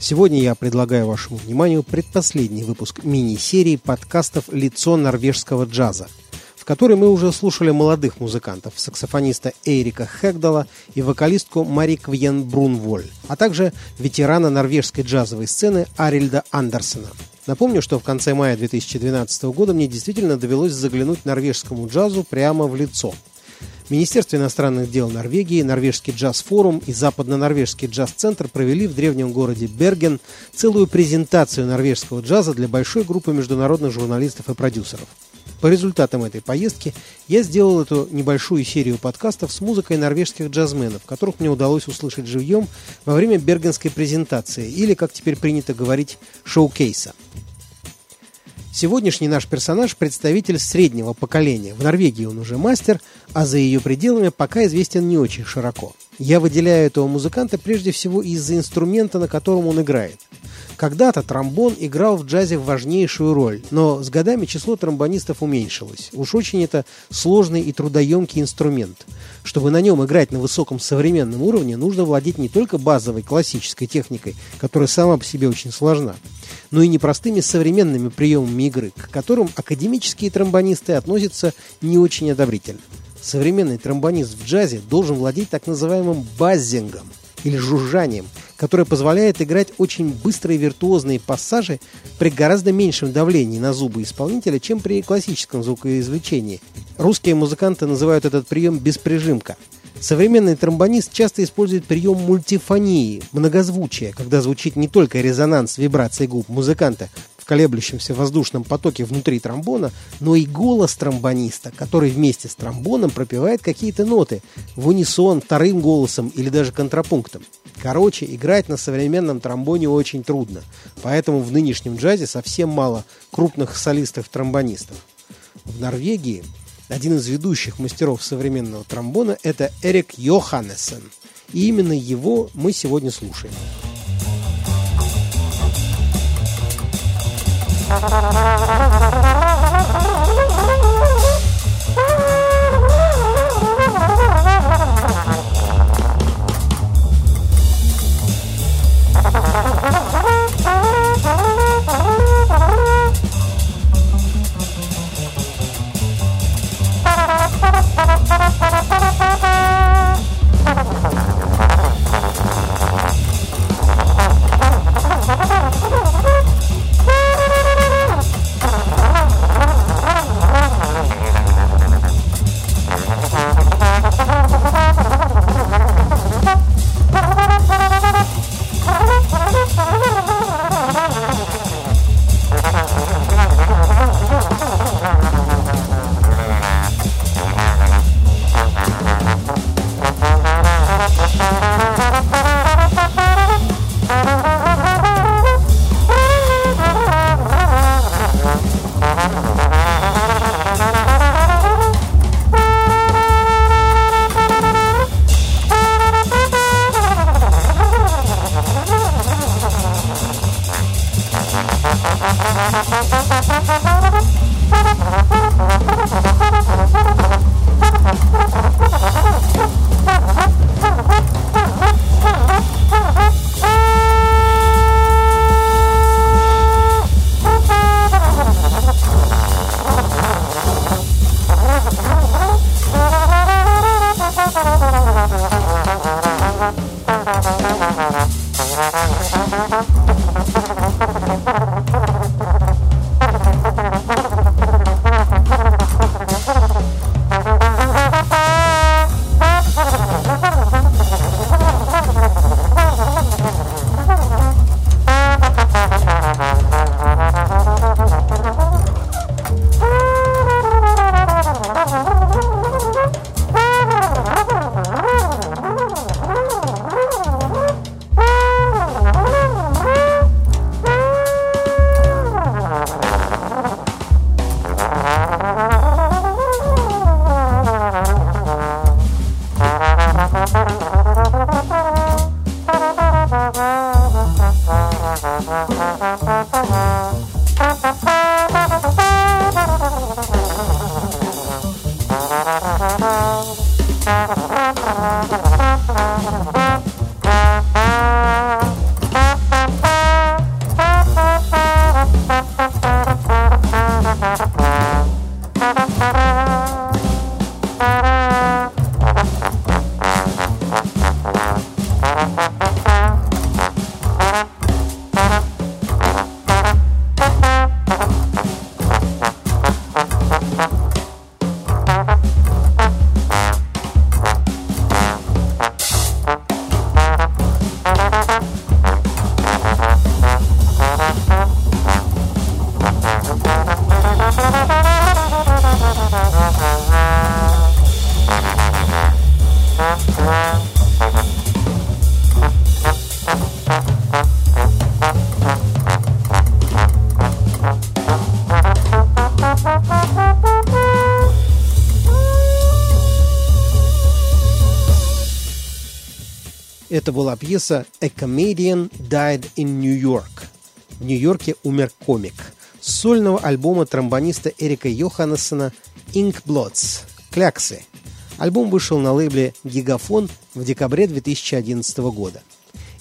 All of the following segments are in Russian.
Сегодня я предлагаю вашему вниманию предпоследний выпуск мини-серии подкастов «Лицо норвежского джаза», в которой мы уже слушали молодых музыкантов, саксофониста Эрика Хегдала и вокалистку Мари Квьен Брунволь, а также ветерана норвежской джазовой сцены Арильда Андерсона – Напомню, что в конце мая 2012 года мне действительно довелось заглянуть норвежскому джазу прямо в лицо. Министерство иностранных дел Норвегии, Норвежский джаз-форум и Западно-Норвежский джаз-центр провели в древнем городе Берген целую презентацию норвежского джаза для большой группы международных журналистов и продюсеров. По результатам этой поездки я сделал эту небольшую серию подкастов с музыкой норвежских джазменов, которых мне удалось услышать живьем во время бергенской презентации, или, как теперь принято говорить, шоу-кейса. Сегодняшний наш персонаж – представитель среднего поколения. В Норвегии он уже мастер, а за ее пределами пока известен не очень широко. Я выделяю этого музыканта прежде всего из-за инструмента, на котором он играет. Когда-то тромбон играл в джазе важнейшую роль, но с годами число тромбонистов уменьшилось. Уж очень это сложный и трудоемкий инструмент. Чтобы на нем играть на высоком современном уровне, нужно владеть не только базовой классической техникой, которая сама по себе очень сложна, но и непростыми современными приемами игры, к которым академические тромбонисты относятся не очень одобрительно. Современный тромбонист в джазе должен владеть так называемым баззингом или жужжанием – которая позволяет играть очень быстрые виртуозные пассажи при гораздо меньшем давлении на зубы исполнителя, чем при классическом звукоизвлечении. Русские музыканты называют этот прием бесприжимка. Современный тромбонист часто использует прием мультифонии, многозвучия, когда звучит не только резонанс вибраций губ музыканта, колеблющемся воздушном потоке внутри тромбона, но и голос тромбониста, который вместе с тромбоном пропевает какие-то ноты в унисон, вторым голосом или даже контрапунктом. Короче, играть на современном тромбоне очень трудно, поэтому в нынешнем джазе совсем мало крупных солистов-тромбонистов. В Норвегии один из ведущих мастеров современного тромбона – это Эрик Йоханнесен. И именно его мы сегодня слушаем. Thank you. Ha ha ha! Ha ha ha ha ha ha. Это была пьеса «A Comedian Died in New York». В Нью-Йорке умер комик. С сольного альбома тромбониста Эрика Йоханнесона «Ink Blots» «Кляксы». Альбом вышел на лейбле «Гигафон» в декабре 2011 года.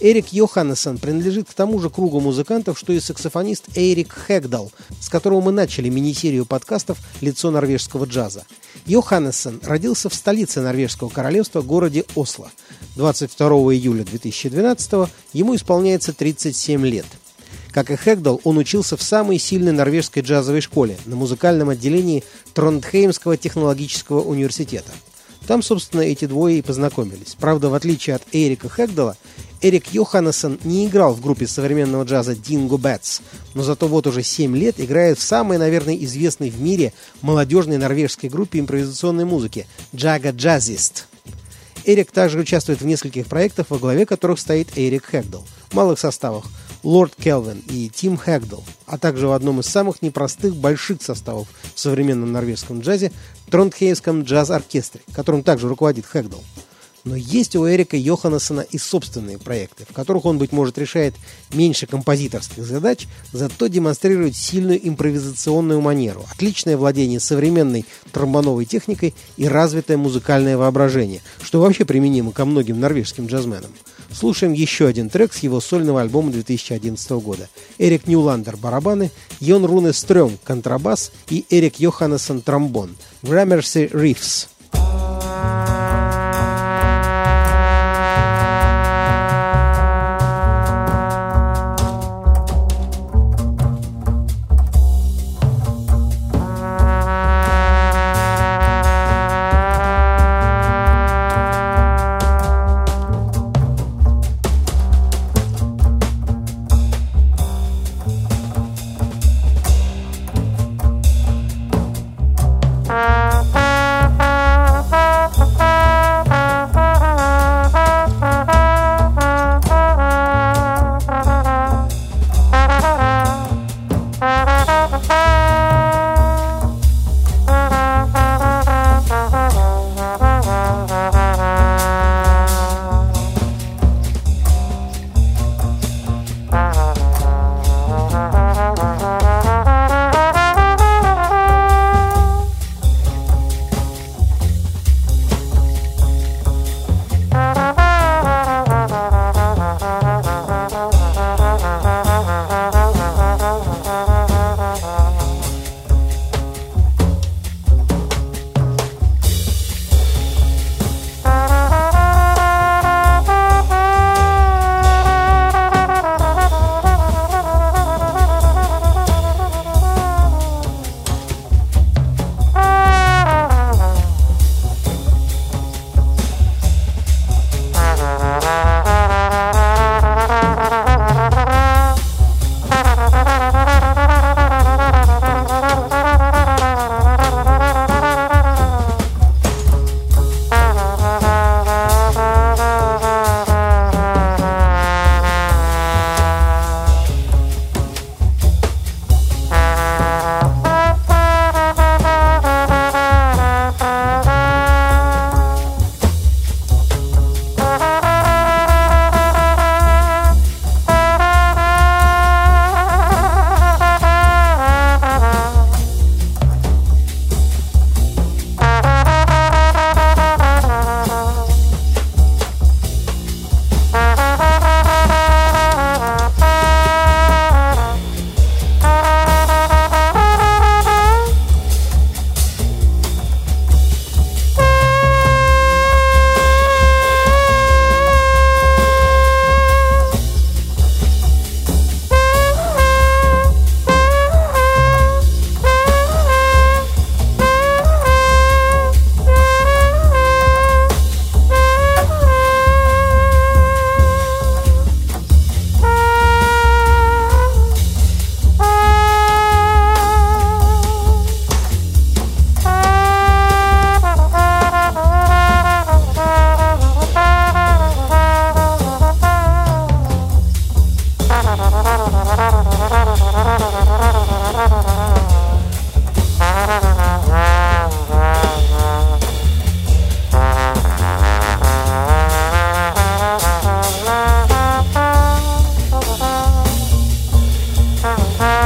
Эрик Йоханнессон принадлежит к тому же кругу музыкантов, что и саксофонист Эрик Хэгдал, с которого мы начали мини-серию подкастов «Лицо норвежского джаза». Йоханнессон родился в столице норвежского королевства, городе Осло. 22 июля 2012 ему исполняется 37 лет. Как и Хэгдал, он учился в самой сильной норвежской джазовой школе на музыкальном отделении Трондхеймского технологического университета. Там, собственно, эти двое и познакомились. Правда, в отличие от Эрика Хэгдала, Эрик Йоханнессон не играл в группе современного джаза Dingo Bats, но зато вот уже 7 лет играет в самой, наверное, известной в мире молодежной норвежской группе импровизационной музыки Jaga Jazzist. Эрик также участвует в нескольких проектах, во главе которых стоит Эрик Хэгдал. В малых составах Лорд Келвин и Тим Хэгдал, а также в одном из самых непростых больших составов в современном норвежском джазе Тронтхеймском джаз-оркестре, которым также руководит Хэгдал. Но есть у Эрика Йоханнесона и собственные проекты, в которых он, быть может, решает меньше композиторских задач, зато демонстрирует сильную импровизационную манеру, отличное владение современной тромбоновой техникой и развитое музыкальное воображение, что вообще применимо ко многим норвежским джазменам. Слушаем еще один трек с его сольного альбома 2011 года. Эрик Ньюландер – барабаны, Йон Руне Стрём – контрабас и Эрик Йоханнессон – тромбон. Gramercy Riffs – Bye.